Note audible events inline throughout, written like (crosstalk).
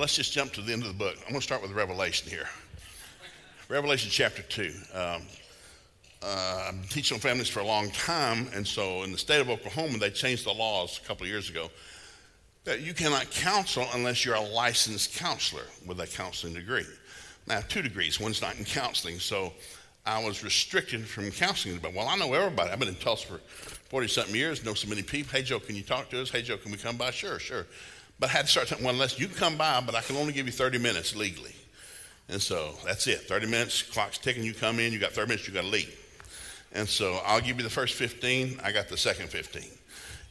Well, let's just jump to the end of the book. I'm going to start with Revelation here. Revelation chapter 2. Um, uh, I've been teaching on families for a long time, and so in the state of Oklahoma, they changed the laws a couple of years ago that you cannot counsel unless you're a licensed counselor with a counseling degree. Now, two degrees, one's not in counseling, so I was restricted from counseling. But well, I know everybody. I've been in Tulsa for 40 something years, know so many people. Hey, Joe, can you talk to us? Hey, Joe, can we come by? Sure, sure. But I had to start saying, well, unless you come by, but I can only give you 30 minutes legally. And so that's it 30 minutes, clock's ticking, you come in, you got 30 minutes, you got to leave. And so I'll give you the first 15, I got the second 15.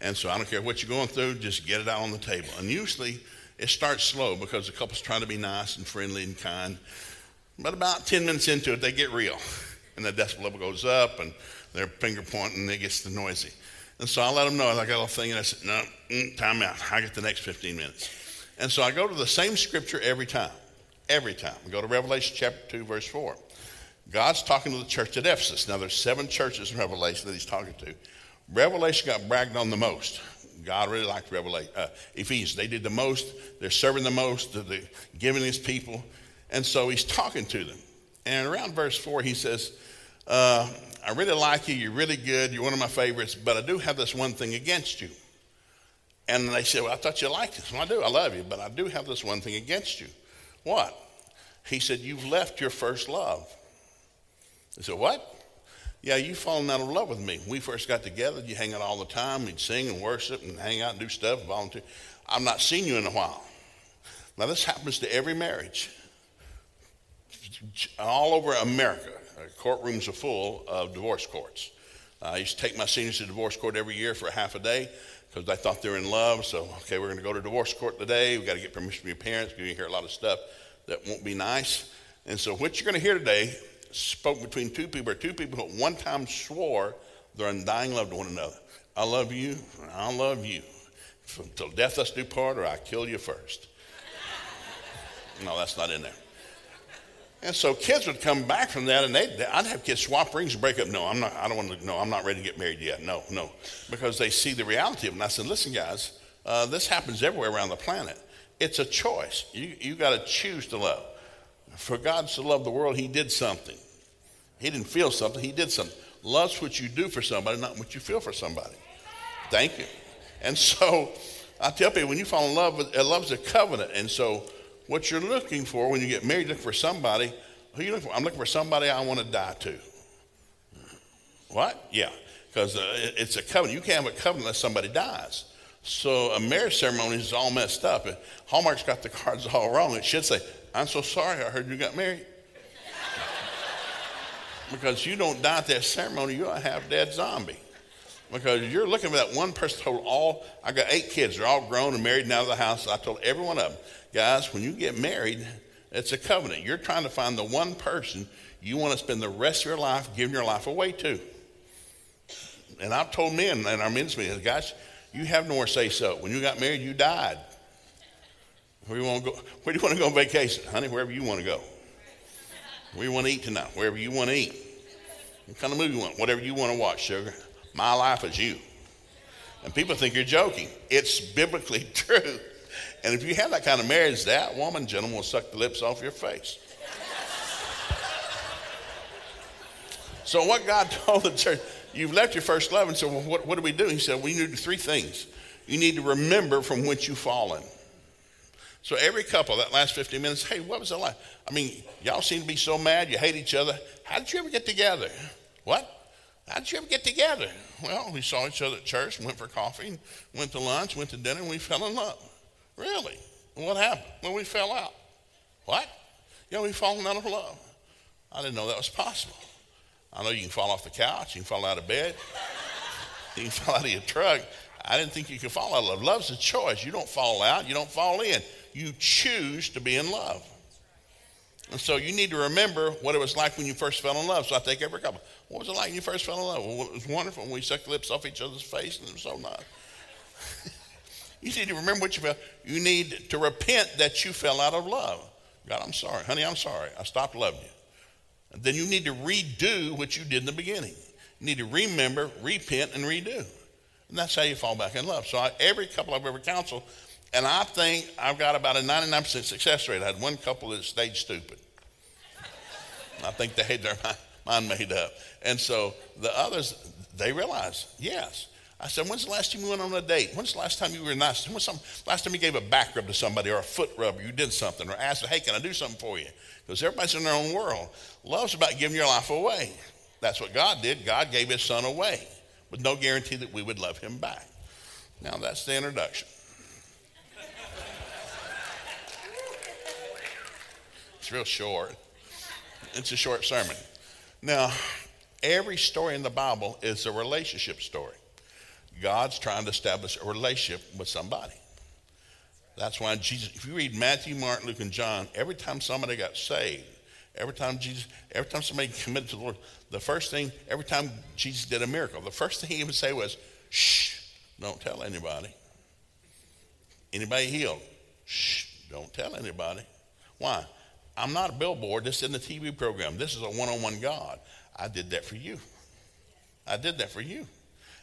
And so I don't care what you're going through, just get it out on the table. And usually it starts slow because the couple's trying to be nice and friendly and kind. But about 10 minutes into it, they get real. And the decibel level goes up and they're finger pointing and it gets noisy. And so I let them know. I got a little thing and I said, no, mm, time out. I get the next 15 minutes. And so I go to the same scripture every time. Every time. I go to Revelation chapter 2, verse 4. God's talking to the church at Ephesus. Now, there's seven churches in Revelation that he's talking to. Revelation got bragged on the most. God really liked Revelation. Uh, Ephesians, they did the most. They're serving the most. They're giving his people. And so he's talking to them. And around verse 4, he says, uh, I really like you. You're really good. You're one of my favorites. But I do have this one thing against you. And they said, Well, I thought you liked us. Well, I do. I love you. But I do have this one thing against you. What? He said, You've left your first love. They said, What? Yeah, you've fallen out of love with me. We first got together, you hang out all the time, we'd sing and worship and hang out and do stuff, volunteer. I've not seen you in a while. Now, this happens to every marriage. All over America, Uh, courtrooms are full of divorce courts. I used to take my seniors to divorce court every year for half a day because I thought they were in love. So, okay, we're going to go to divorce court today. We've got to get permission from your parents We're going to hear a lot of stuff that won't be nice. And so, what you're going to hear today spoke between two people, or two people who at one time swore their undying love to one another. I love you, I love you. Until death us do part, or I kill you first. (laughs) no, that's not in there. And so kids would come back from that, and they'd, I'd have kids swap rings and break up. No, I'm not. I don't want to. No, I'm not ready to get married yet. No, no, because they see the reality of it. And I said, listen, guys, uh, this happens everywhere around the planet. It's a choice. You you got to choose to love. For God to love the world, He did something. He didn't feel something, He did something. Love's what you do for somebody, not what you feel for somebody. Thank you. And so I tell people when you fall in love, with, love's a covenant. And so what you're looking for when you get married, looking for somebody. Who you looking for? I'm looking for somebody I want to die to. What? Yeah, because uh, it's a covenant. You can't have a covenant unless somebody dies. So a marriage ceremony is all messed up. Hallmark's got the (laughs) cards all wrong. It should say, I'm so sorry I heard you got married. (laughs) because you don't die at that ceremony, you're a half dead zombie. Because you're looking for that one person told all, I got eight kids, they're all grown and married and out of the house. I told every one of them, guys, when you get married, it's a covenant. You're trying to find the one person you want to spend the rest of your life giving your life away to. And I've told men in our ministry, guys, you have nowhere to say so. When you got married, you died. Where you want to go? Where do you want to go on vacation, honey? Wherever you want to go. Where you want to eat tonight? Wherever you want to eat. What kind of movie you want? Whatever you want to watch, sugar. My life is you. And people think you're joking. It's biblically (laughs) true. And if you have that kind of marriage, that woman, gentleman, will suck the lips off your face. so what God (laughs) told the church, you've left your first love, and so well, what, what do we do? He said, we need three things. You need to remember from whence you've fallen. So every couple, that last 15 minutes, hey, what was it like? I mean, y'all seem to be so mad, you hate each other. How did you ever get together? What? How did you ever get together? Well, we saw each other at church, went for coffee, went to lunch, went to dinner, and we fell in love. Really? what happened? Well, we fell out. What? Yeah, we fallen out of love. I didn't know that was possible. I know you can fall off the couch, you can fall out of bed, (laughs) you can fall out of your truck. I didn't think you could fall out of love. Love's a choice. You don't fall out, you don't fall in you choose to be in love. And so you need to remember what it was like when you first fell in love. So I take every couple. What was it like when you first fell in love? Well, it was wonderful when we sucked lips off each other's face and it was so nice. (laughs) you need to remember what you felt. You need to repent that you fell out of love. God, I'm sorry. Honey, I'm sorry. I stopped loving you. And then you need to redo what you did in the beginning. You need to remember, repent, and redo. And that's how you fall back in love. So I, every couple I've ever counseled, And I think I've got about a 99% success rate. I had one couple that stayed stupid. I think they had their mind made up. And so the others, they realized, yes. I said, when's the last time you went on a date? When's the last time you were nice? When's the last time you gave a back rub to somebody or a foot rub you did something or asked, hey, can I do something for you? Because everybody's in their own world. Love's about giving your life away. That's what God did. God gave his son away with no guarantee that we would love him back. Now, that's the introduction. It's real short. It's a short sermon. Now, every story in the Bible is a relationship story. God's trying to establish a relationship with somebody. That's why Jesus, if you read Matthew, Mark, Luke, and John, every time somebody got saved, every time Jesus, every time somebody committed to the Lord, the first thing, every time Jesus did a miracle, the first thing he would say was, shh, don't tell anybody. Anybody healed? Shh, don't tell anybody. Why? I'm not a billboard. This isn't a TV program. This is a one on one God. I did that for you. I did that for you.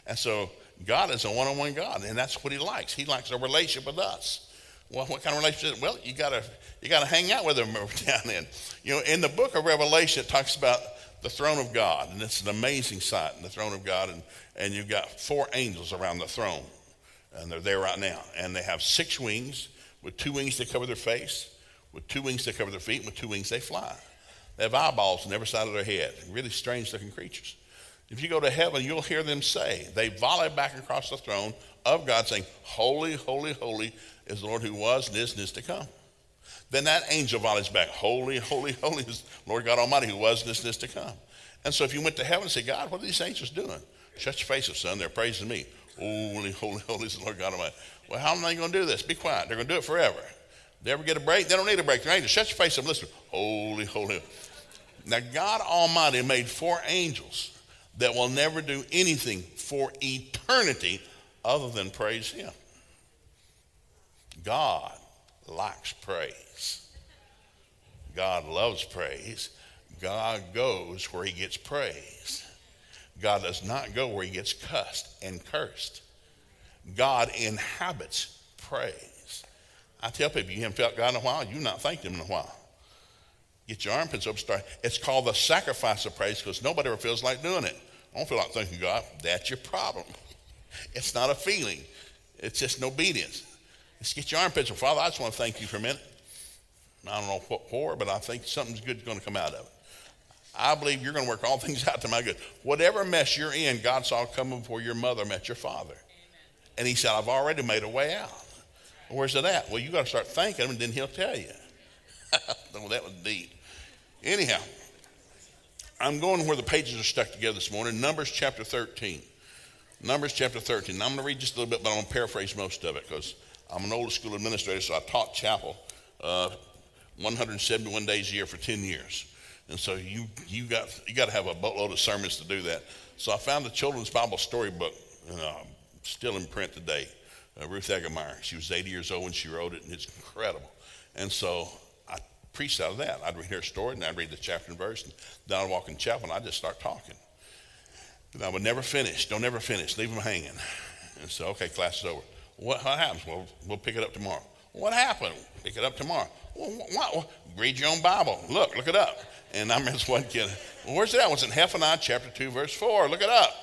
And so God is a one on one God, and that's what He likes. He likes a relationship with us. Well, what kind of relationship? Well, you gotta you gotta hang out with Him every (laughs) now and then. You know, in the book of Revelation, it talks about the throne of God, and it's an amazing sight in the throne of God, and, and you've got four angels around the throne, and they're there right now, and they have six wings with two wings to cover their face, with two wings to cover their feet, and with two wings they fly. They have eyeballs on every side of their head. Really strange looking creatures. If you go to heaven, you'll hear them say, they volley back across the throne of God, saying, Holy, holy, holy is the Lord who was and is and is to come. Then that angel volleys back, Holy, holy, holy is Lord God Almighty who was and is and is to come. And so if you went to heaven and said, God, what are these angels doing? Shut your face up, son. They're praising me. Holy, holy, holy is the Lord God Almighty. Well, how am I going to do this? Be quiet. They're going to do it forever. They ever get a break? They don't need a break. They're angels. Shut your face up. Listen. Holy, holy. Now, God Almighty made four angels that will never do anything for eternity other than praise Him. God likes praise. God loves praise. God goes where He gets praise. God does not go where He gets cussed and cursed. God inhabits praise. I tell people, you haven't felt God in a while, you've not thanked Him in a while. Get your armpits up, start. It's called the sacrifice of praise because nobody ever feels like doing it. I don't feel like thanking God. That's your problem. (laughs) It's not a feeling, it's just an obedience. Let's get your armpits up. Father, I just want to thank you for a minute. I don't know what for, but I think something's good going to come out of it. I believe you're going to work all (laughs) things out to my good. Whatever mess you're in, God saw coming before your mother met your father. Amen. And he said, I've already made a way out. Where's it at? Well, you got to start thanking him, and then he'll tell you. (laughs) well, that was deep. Anyhow, I'm going where the pages are stuck together this morning. Numbers chapter 13. Numbers chapter 13. Now, I'm going to read just a little bit, but I'm going to paraphrase most of it because I'm an old school administrator, so I taught chapel uh, 171 days a year for 10 years. And so you, you, got, you got to have a boatload of sermons to do that. So I found the Children's Bible Storybook, uh, still in print today. Uh, Ruth Egermeier. She was 80 years old when she wrote it, and it's incredible. And so I preached out of that. I'd read her story and I'd read the chapter and verse, and then I'd walk in chapel and I'd just start talking. And I would never finish. Don't ever finish. Leave them hanging. And so, okay, class is over. What, what happens? Well, we'll pick it up tomorrow. What happened? Pick it up tomorrow. Well, what, what? Read your own Bible. Look, look it up. And I remember this one kid, well, where's that? It's in Zephaniah chapter 2, verse 4. Look it up.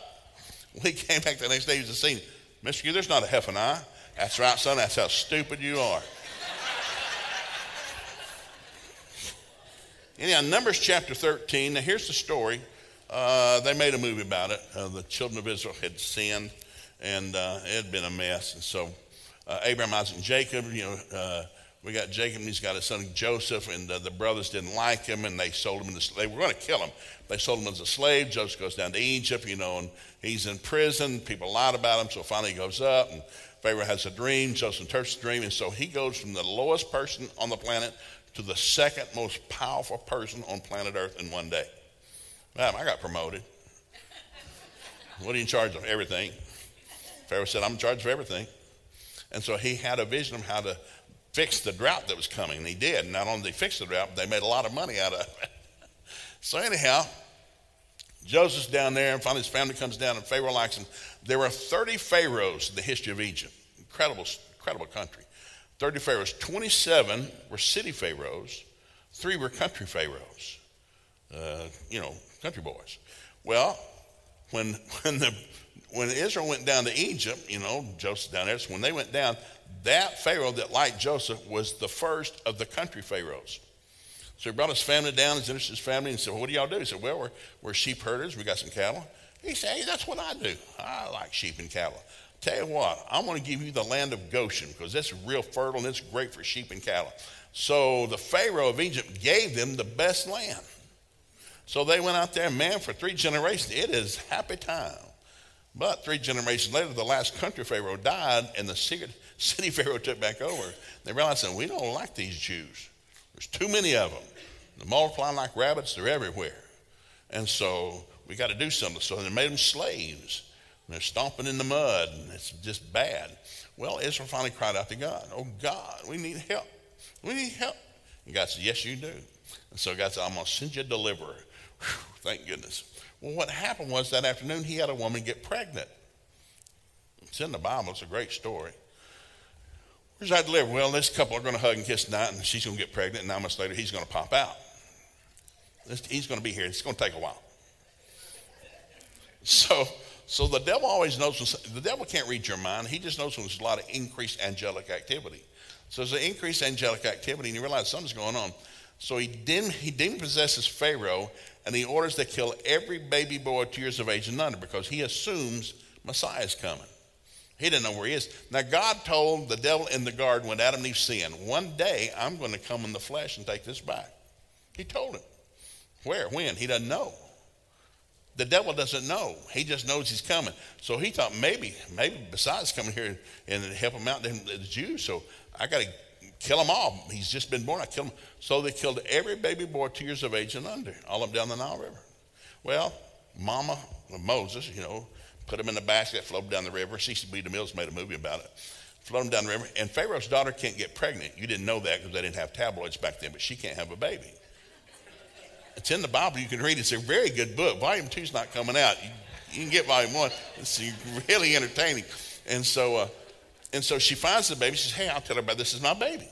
He (laughs) came back the next day, he was the You, there's not a Zephaniah. That's right, son. That's how stupid you are. Anyhow, Numbers chapter 13. Now, here's the story. Uh, they made a movie about it. Uh, the children of Israel had sinned, and uh, it had been a mess. And so, uh, Abraham, Isaac, and Jacob, you know, uh, we got Jacob, and he's got his son Joseph, and uh, the brothers didn't like him, and they sold him. Into, they were going to kill him. They sold him as a slave. Joseph goes down to Egypt, you know, and he's in prison. People lied about him, so finally he goes up, and Pharaoh has a dream. Joseph interprets the dream, and so he goes from the lowest person on the planet to the second most powerful person on planet Earth in one day. Man, I got promoted. what are you in charge of? Everything. Pharaoh said, I'm in charge of everything. And so he had a vision of how to fix the drought that was coming. And he did. Not only did they fix the drought, but they made a lot of money out of it. (laughs) so, anyhow, Joseph's down there, and finally his family comes down, and Pharaoh likes him. There were 30 pharaohs in the history of Egypt. Incredible, incredible country. 30 pharaohs. 27 were city pharaohs, three were country pharaohs, uh, you know, country boys. Well, when, (laughs) when, the, when Israel went down to Egypt, you know, Joseph down there, so when they went down, that Pharaoh that liked Joseph was the first of the country Pharaohs. So he brought his family down, his his family, and said, well, What do y'all do? He said, Well, we're, we're sheep herders. We got some cattle. He said, Hey, that's what I do. I like sheep and cattle. Tell you what, I'm going to give you the land of Goshen because it's real fertile and it's great for sheep and cattle. So the Pharaoh of Egypt gave them the best land. So they went out there, man, for three generations. It is happy time. But three generations later, the last country Pharaoh died, and the (laughs) city Pharaoh took back over. They realized that we don't like these Jews. There's too many of them. They're multiplying like rabbits, they're everywhere. And so we got to do something. So they made them slaves. And they're stomping in the mud, and it's just bad. Well, Israel finally cried out to God, Oh, God, we need help. We need help. And God said, Yes, you do. And so God said, I'm going to send you a deliverer. Whew, thank goodness. Well, what happened was that afternoon he had a woman get pregnant. It's in the Bible, it's a great story. Where's that deliverer? Well, this couple are going to hug and kiss tonight, and she's going to get pregnant, and nine months later he's going to pop out. He's going to be here. It's going to take a while. (laughs) So, so the devil always knows when, the devil can't read your mind. He just knows when there's a lot of increased angelic activity. So there's an increased angelic activity, and you realize something's going on. So he demon, he demon possesses Pharaoh, and he orders to kill every baby boy two years of age and under because he assumes Messiah is coming. He didn't know where he is. Now, God told the devil in the garden when Adam and Eve sinned, one day I'm going to come in the flesh and take this back. He told him. Where? When? He doesn't know. The devil doesn't know. He just knows he's coming. So he thought maybe, maybe besides coming here and help him out, the Jews, so I got to kill them all. He's just been born. I kill him. So they killed every baby boy two years of age and under, all them down the Nile River. Well, Mama Moses, you know, put them in the basket, floated down the river. Cecil B. DeMille's made a movie about it. Float them down the river. And Pharaoh's daughter can't get pregnant. You didn't know that because they didn't have tabloids back then, but she can't have a baby. It's in the Bible. You can read it. It's a very good book. Volume two is not coming out. You, you can get volume one. It's really entertaining. And so, uh, and so she finds the baby. She says, Hey, I'll tell this. this is my baby.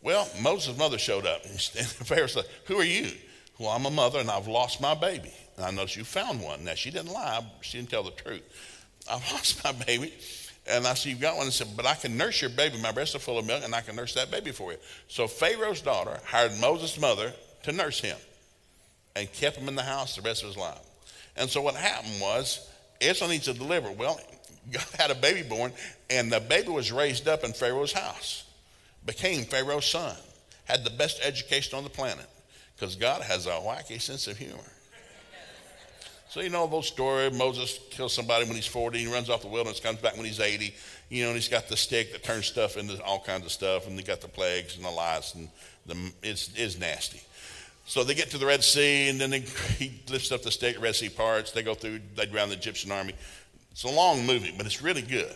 Well, Moses' mother showed up. (laughs) And Pharaoh said, Who are you? Well, I'm a mother and I've lost my baby. And I noticed you found one. Now, she didn't lie. She didn't tell the truth. (laughs) I've lost my baby. And I said, You've got one. And said, But I can nurse your baby. My breasts are full of milk and I can nurse that baby for you. So Pharaoh's daughter hired Moses' mother to nurse him and kept him in the house the rest of his life. And so what happened was, Israel needs to deliver. Well, (laughs) God had a baby born, and the baby was raised up in Pharaoh's house, became Pharaoh's son, had the best education on the planet, because God has a wacky sense of humor. So you know those stories, Moses kills somebody when he's 40, he runs off the wilderness, comes back when he's 80, you know, and he's got the stick that turns stuff into all kinds of stuff, and they got the plagues and the lice, and the, it's, it's nasty. So they get to the Red Sea, and then they, he lifts up the stick, the Red Sea parts. They go through, they drown the Egyptian army. It's a long movie, but it's really good.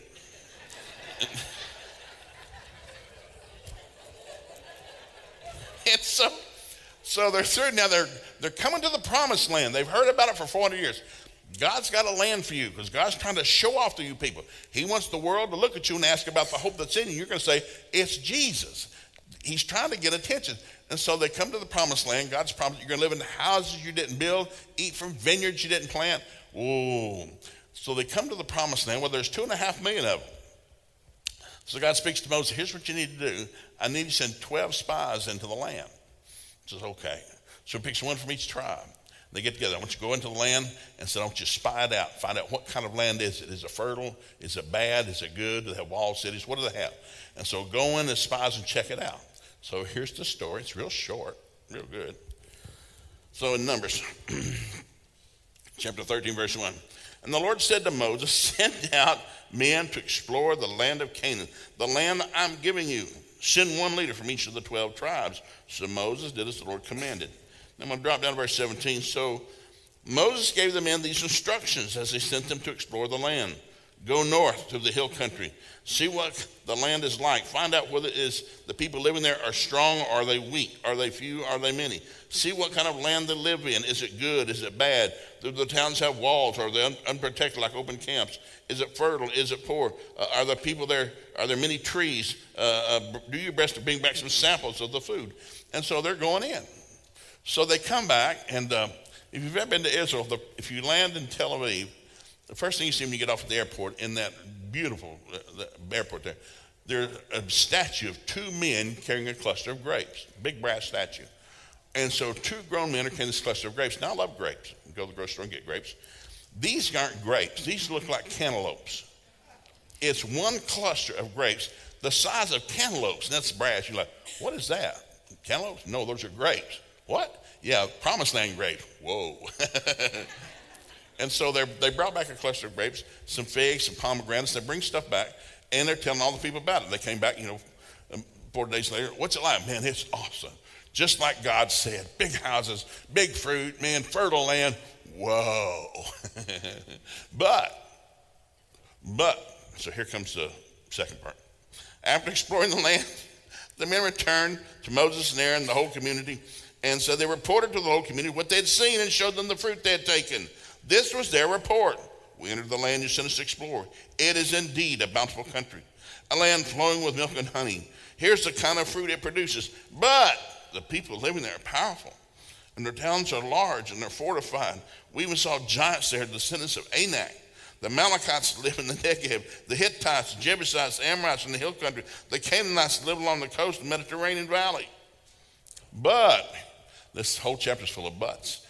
(laughs) and so, so they're through now. They're they're coming to the promised land. They've heard about it for 400 years. God's got a land for you because God's trying to show off to you people. He wants the world to look at you and ask about the hope that's in you. You're going to say, It's Jesus. He's trying to get attention. And so they come to the promised land. God's promised you're going to live in houses you didn't build, eat from vineyards you didn't plant. Whoa. So they come to the promised land where there's two and a half million of them. So God speaks to Moses, here's what you need to do. I need to send 12 spies into the land. Says, okay. So he picks one from each tribe. They get together. I want you to go into the land and say, I want you to spy it out. Find out what kind of land is it. Is it fertile? Is it bad? Is it good? Do they have walled cities? What do they have? And so go in as spies and check it out. So here's the story. It's real short, real good. So in Numbers, (clears throat) chapter 13, verse 1. And the Lord said to Moses, (laughs) Send out men to explore the land of Canaan, the land I'm giving you. Send one leader from each of the 12 tribes. So Moses did as the Lord commanded. I'm going to drop down to verse 17. So Moses gave the men these instructions as he sent them to explore the land. Go north to the hill country. See what the land is like. Find out whether it is the people living there are strong or are they weak? Are they few? Are they many? See what kind of land they live in. Is it good? Is it bad? Do the towns have walls? or Are they un- unprotected like open camps? Is it fertile? Is it poor? Uh, are the people there? Are there many trees? Uh, uh, do your best to bring back some samples of the food. And so they're going in. So they come back, and uh, if you've ever been to Israel, the, if you land in Tel Aviv, the first thing you see when you get off at the airport, in that beautiful uh, airport there, there's a statue of two men carrying a cluster of grapes, big brass statue. And so two grown men are carrying this cluster of grapes. Now I love grapes. You go to the grocery store and get grapes. These aren't grapes. These look like cantaloupes. It's one cluster of grapes the size of cantaloupes. And that's brass. You're like, what is that? Cantaloupes? No, those are grapes. What? Yeah, promised land grapes. Whoa. (laughs) And so they brought back a cluster of grapes, some figs, some pomegranates. They bring stuff back, and they're telling all the people about it. They came back, you know, um, four days later. What's it like? Man, it's awesome. Just like God said big houses, big fruit, man, fertile land. Whoa. (laughs) but, but, so here comes the second part. After exploring the land, (laughs) the men returned to Moses and Aaron the whole community. And so they reported to the whole community what they'd seen and showed them the fruit they had taken. This was their report. We entered the land you sent us to explore. It is indeed a bountiful country, a land flowing with milk and honey. Here's the kind of fruit it produces. But the people living there are powerful, and their towns are large and they're fortified. We even saw giants there, descendants of Anak. The Amalekites live in the Negev, the Hittites, the Jebusites, the Amorites in the hill country, the Canaanites live along the coast of the Mediterranean Valley. But, this whole chapter is full of buts.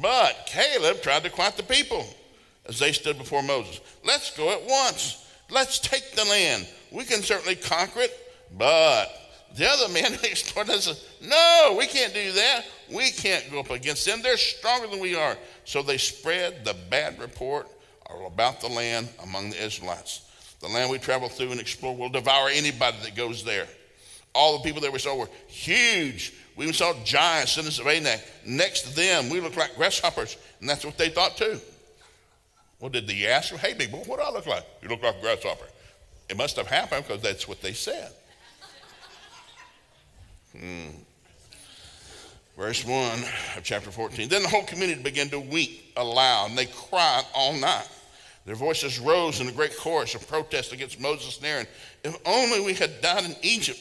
But Caleb tried to quiet the people as they stood before Moses. Let's go at once. Let's take the land. We can certainly conquer it. But the other men (laughs) explored and said, No, we can't do that. We can't go up against them. They're stronger than we are. So they spread the bad report about the land among the Israelites. The land we travel through and explore will devour anybody that goes there. All the people that we saw were huge we even saw giants, sons of Anak. Next to them, we looked like grasshoppers, and that's what they thought too. Well, did they ask them, hey, people, what do I look like? You look like a grasshopper. It must have happened because that's what they said. Hmm. Verse 1 of chapter 14. Then the whole community began to weep aloud, and they cried all night. Their voices rose in a great chorus of protest against Moses and Aaron. If only we had died in Egypt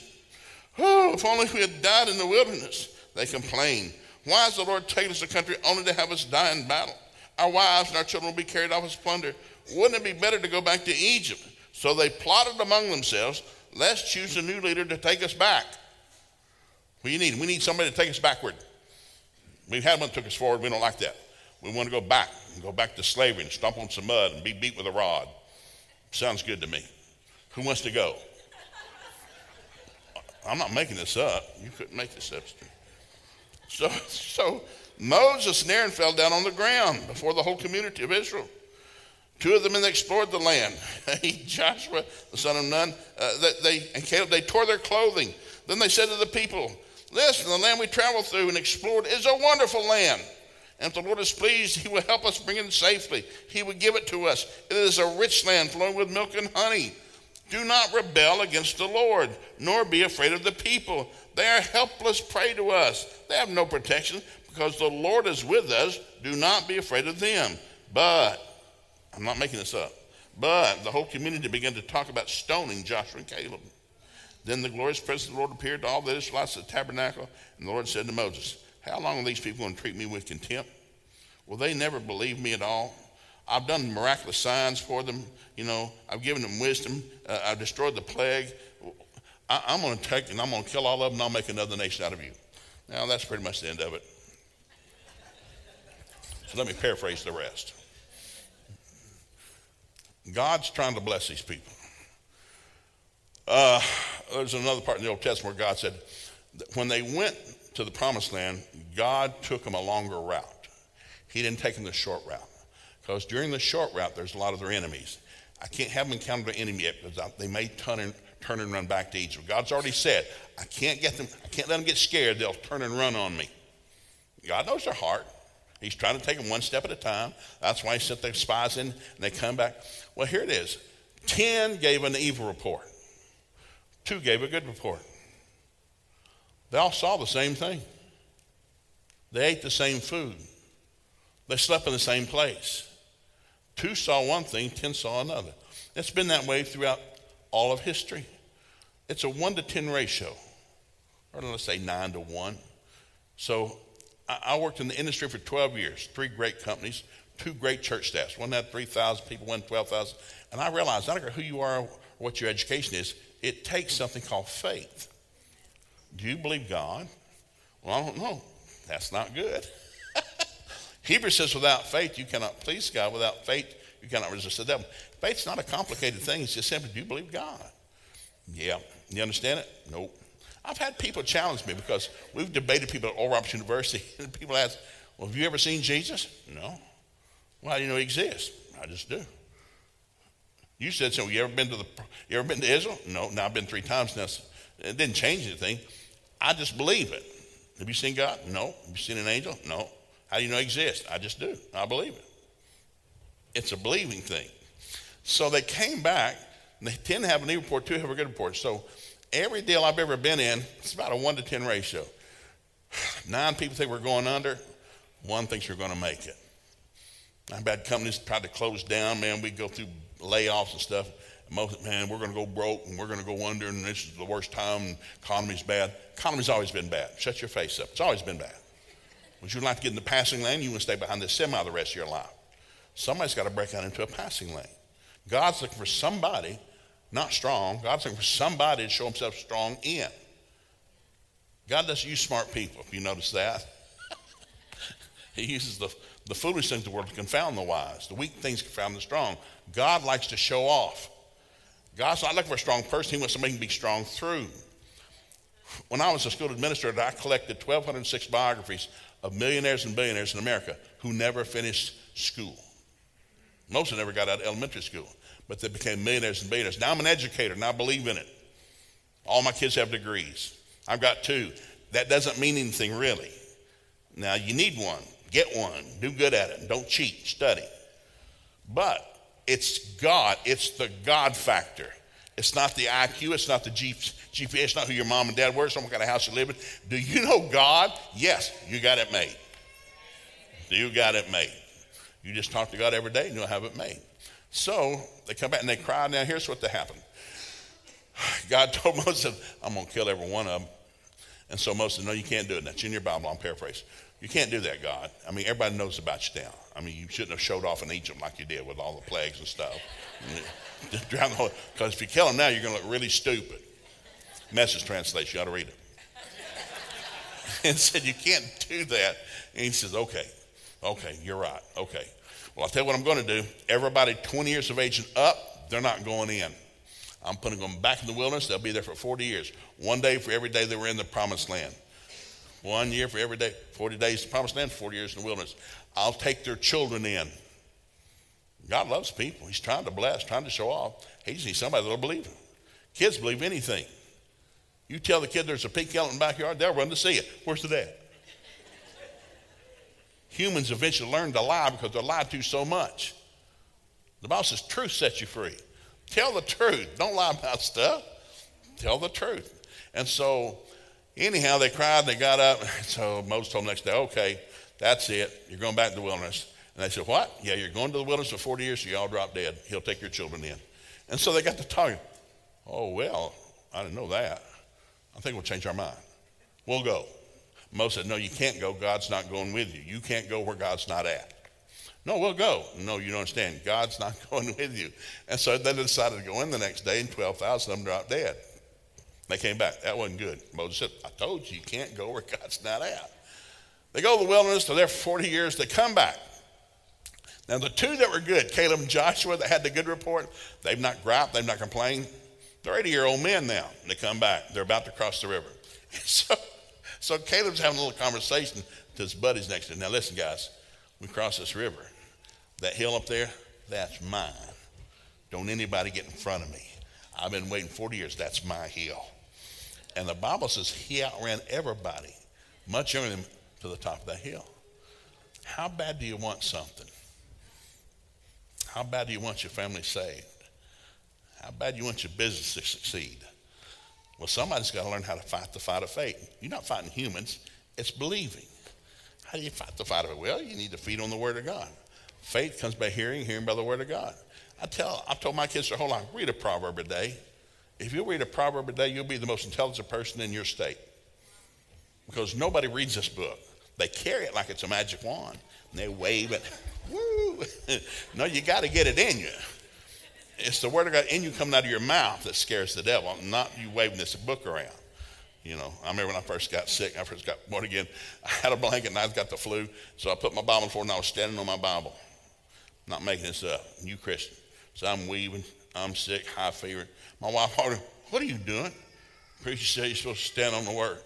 Oh, if only we had died in the wilderness, they complained. Why has the Lord taken us to country only to have us die in battle? Our wives and our children will be carried off as plunder. Wouldn't it be better to go back to Egypt? So they plotted among themselves, let's choose a new leader to take us back. You need? We need somebody to take us backward. We've had one that took us forward. We don't like that. We want to go back and go back to slavery and stomp on some mud and be beat with a rod. Sounds good to me. Who wants to go? I'm not making this up. You couldn't make this up. So, (laughs) so Moses and Aaron fell down on the ground before the whole community of Israel. Two of the men explored the land, (laughs) Joshua, the son of Nun, uh, they, and Caleb, they tore their clothing. Then they said to the people, Listen, the land we traveled through and explored is a wonderful land. And if the Lord is pleased, He will help us bring it safely. He will give it to us. It is a rich land flowing with milk and honey. Do not rebel against the Lord, nor be afraid of the people. They are helpless prey to us. They have no protection because the Lord is with us. Do not be afraid of them. But, I'm not making this up, but the whole community began to talk about stoning Joshua and Caleb. Then the glorious presence of the Lord appeared to all the Israelites at the tabernacle, and the Lord said to Moses, How long are these people going to treat me with contempt? Will they never believe me at all? I've done miraculous signs for them. You know, I've given them wisdom. Uh, I've destroyed the plague. I, am going to take and I'm going to kill all of them and I'll make another nation out of you. Now, that's pretty much the end of it. So let me paraphrase the rest. God's trying to bless these people. Uh, there's another part in the Old Testament where God said when they went to the promised land, God took them a longer route. He didn't take them the short route. Because during the short route, there's a lot of their enemies. I can't have them encounter an enemy yet because they may turn and, turn and run back to Egypt. God's already said, I can't get them, I can't let them get scared. They'll turn and run on me. God knows their heart. He's trying to take them one step at a time. That's why he sent the spies in and they come back. Well, here it is. 10 gave an evil report, two gave a good report. They all saw the same thing. They ate the same food. They slept in the same place. Two saw one thing, 10 saw another. It's been that way throughout all of history. It's a 1 to 10 ratio, or let's say 9 to 1. So I worked in the industry for 12 years, three great companies, two great church staffs. One had 3,000 people, one 12,000. And I realized, I don't care who you are or what your education is, it takes something called faith. Do you believe God? Well, I don't know. That's not good. Hebrews says, without faith, you cannot please God. Without faith, you cannot resist the devil. Faith's not a complicated thing. It's just simply, do you believe God? Yeah. You understand it? Nope. I've had people challenge me because we've debated people at Oral Roberts University, (laughs) and people ask, Well, have you ever seen Jesus? No. Well, how do you know he exists? I just do. You said so. You ever been to the you ever been to Israel? No. Now I've been three times now. It didn't change anything. I just believe it. Have you seen God? No. Have you seen an angel? No. How do you know he exists? I just do. I believe it. It's a believing thing. So they came back, and they tend to have an evil report, two have a good report. So every deal I've ever been in, it's about a one to 10 ratio. (sighs) Nine people think we're going under, one thinks we're going to make it. I've had companies try to close down, man. We go through layoffs and stuff. Most, man, we're going to go broke and we're going to go under, and this is the worst time. Economy's bad. Economy's always been bad. Shut your face up. It's always been bad. Would you like to get in the passing lane? You want to stay behind the semi the rest of your life. Somebody's got to break out into a passing lane. God's looking for somebody not strong. God's looking for somebody to show himself strong in. God doesn't use smart people, if you notice that. (laughs) he uses the, the foolish things of the world to confound the wise, the weak things confound the strong. God likes to show off. God's not looking for a strong person, He wants somebody can be strong through. When I was a school administrator, I collected 1,206 biographies of millionaires and billionaires in America who never finished school. Most of them never got out of elementary school but they became millionaires and billionaires. Now I'm an educator and I believe in it. All my kids have degrees. I've got two. That doesn't mean anything really. Now you need one. Get one. Do good at it. Don't cheat. Study. But it's God. It's the God factor. It's not the IQ. It's not the GPS. It's not who your mom and dad were. It's not what kind of house you live in. Do you know God? Yes, you got it made. You got it made. You just talk to God every day and you'll have it made. So they come back and they cry. Now, here's what happened (sighs) God told (laughs) Moses, I'm going to kill every one of them. And so Moses No, you can't do it. That's in your Bible. I'm paraphrasing. You can't do that, God. I mean, everybody knows about you now. I mean, you shouldn't have showed off in Egypt like you did with all the plagues and stuff. (laughs) (laughs) Because if you kill them now, you're going to look really stupid. Message translation, you ought to read it. (laughs) and said, You can't do that. And he says, Okay, okay, you're right. Okay. Well, I'll tell you what I'm going to do. Everybody 20 years of age and up, they're not going in. I'm putting them back in the wilderness. They'll be there for 40 years. One day for every day they were in the promised land. One year for every day, 40 days in the promised land, 40 years in the wilderness. I'll take their children in. God loves people. He's trying to bless, trying to show off. He just needs somebody that'll believe him. Kids believe anything. You tell the kid there's a pink elephant in the backyard, they'll run to see it. Where's the dad? humans eventually learn to lie because they're lied to so much. The Bible says truth sets you free. Tell the truth. Don't lie about stuff. Tell the truth. And so, anyhow, they cried. and They got up. (laughs) So Moses told them next day, okay, that's it. You're going back to the wilderness. And they said, what? Yeah, you're going to the wilderness for 40 years, so you all drop dead. He'll take your children in. And so they got to talking. Oh, well, I didn't know that. I think we'll change our mind. We'll go. Moses said, No, you can't go. God's not going with you. You can't go where God's not at. No, we'll go. No, you don't understand. God's not (laughs) going with you. And so they decided to go in the next day, and 12,000 of them dropped dead. They came back. That wasn't good. Moses said, I told you, you can't go where God's not at. They go to the wilderness, they're there for 40 years, they come back. Now, the two that were good, Caleb and Joshua, that had the good report, they've not griped, they've not complained. They're 80 year old men now. And they come back. They're about to cross the river. (laughs) So so Caleb's having a little conversation to his buddies next to him. Now, listen, guys, we cross this river. That hill up there, that's mine. Don't anybody get in front of me. I've been waiting 40 years. That's my hill. And the Bible says he outran everybody, much younger than him, to the top of that hill. How bad do you want something? How bad do you want your family saved? How bad do you want your business to succeed? Well, somebody's got to learn how to fight the fight of faith. You're not fighting humans, it's believing. How do you fight the fight of it? Well, you need to feed on the Word of God. Faith comes by hearing, hearing by the Word of God. I tell, I've told my kids their whole life, read a proverb a day. If you read a proverb a day, you'll be the most intelligent person in your state. Because nobody reads this book. They carry it like it's a magic wand, and they wave it. Woo! (laughs) no, you got to get it in you. It's the word of God in you coming out of your mouth that scares the devil, not you waving this book around. You know, I remember when I first got sick, I first got born again, (laughs) I had a blanket and I got the flu, so I put my Bible on the floor and I was standing on my Bible. Not making this up. New Christian. So I'm weaving, I'm sick, high fever. My wife, what are you doing? Preacher said you're supposed to stand on the word.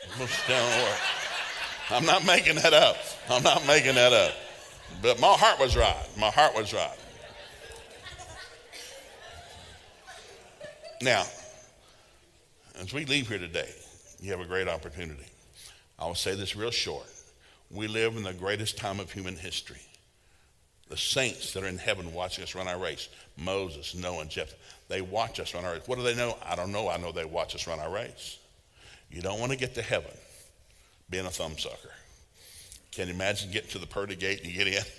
You're supposed to stand on the word. I'm not making that up. I'm not making that up. But my heart was right. My heart was right. Now, as we leave here today, you have a great opportunity. I will say this real short. We live in the greatest time of human history. The saints that are in heaven watching us run our race Moses, Noah, and Jephthah they watch us run our race. What do they know? I don't know. I know they watch us run our race. You don't want to get to heaven being a thumbsucker. Can you imagine getting to the pearly gate and you get in? (laughs)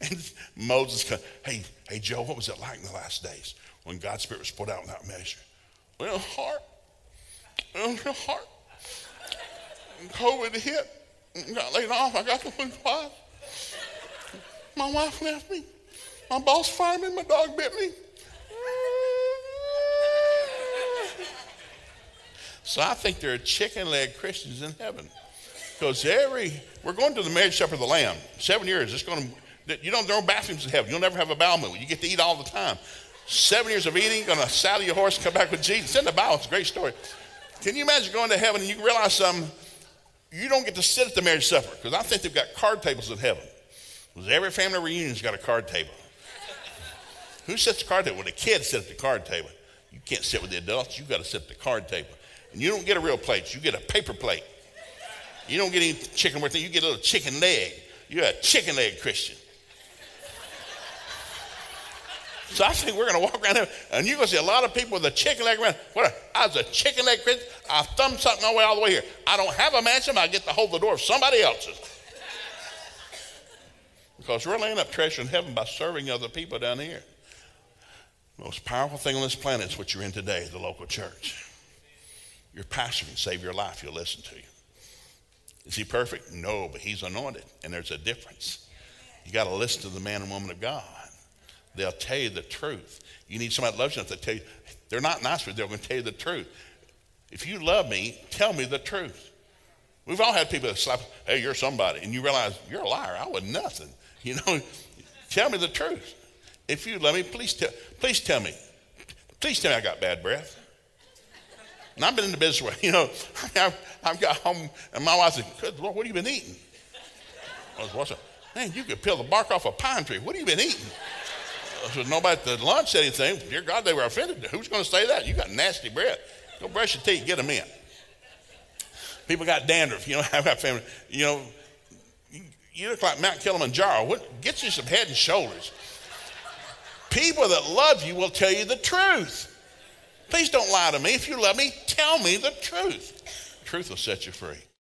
And Moses, comes, hey, hey, Joe, what was it like in the last days when God's Spirit was poured out without measure? Well, heart, well, heart. COVID hit, got laid off. I got the flu twice. My wife left me. My boss fired me. My dog bit me. So I think there are chicken leg Christians in heaven. Because every, we're going to the marriage supper of the Lamb. Seven years. It's going to, you don't, there are bathrooms in heaven. You'll never have a bowel movement. You get to eat all the time. Seven years of eating, going to saddle your horse and come back with Jesus. It's in the Bible. It's a great story. Can you imagine going to heaven and you realize something? You don't get to sit at the marriage supper because I think they've got card tables in heaven. Because every family reunion's got a card table. Who sits at the card table? Well, the kids sit at the card table. You can't sit with the adults. You've got to sit at the card table. And you don't get a real plate. You get a paper plate. You don't get any chicken worth. It, you get a little chicken leg. You're a chicken leg Christian. So I think we're going to walk around here, and you're going to see a lot of people with a chicken leg around. What? A, I was a chicken leg Christian. I thumbed something my way all the way here. I don't have a mansion, I get to hold the door of somebody else's. Because we're laying up treasure in heaven by serving other people down here. The most powerful thing on this planet is what you're in today, the local church. Your pastor can save your life. He'll listen to you. Is he perfect? No, but he's anointed, and there's a difference. You got to listen to the man and woman of God. They'll tell you the truth. You need somebody that loves you enough to tell you. They're not nice, but they're going to tell you the truth. If you love me, tell me the truth. We've all had people that slap, hey, you're somebody, and you realize you're a liar. I was nothing. (laughs) You know, tell me the truth. If you love me, please tell, please tell me. Please tell me I got bad breath. And I've been in the business way, (laughs) you know. I've, I've got home, and my wife said, Good Lord, what have you been eating? I was watching, man, you could peel the bark off a pine tree. What have you been eating? I said, nobody at the lunch said anything. Dear God, they were offended. Who's going to say that? You got nasty breath. Go brush your teeth, get them in. People got dandruff. You know, (laughs) I've got family. You know, you look like Mount Kilimanjaro. What, get you some head and shoulders. People that love you will tell you the truth. Please don't lie to me. If you love me, tell me the truth. Truth will set you free.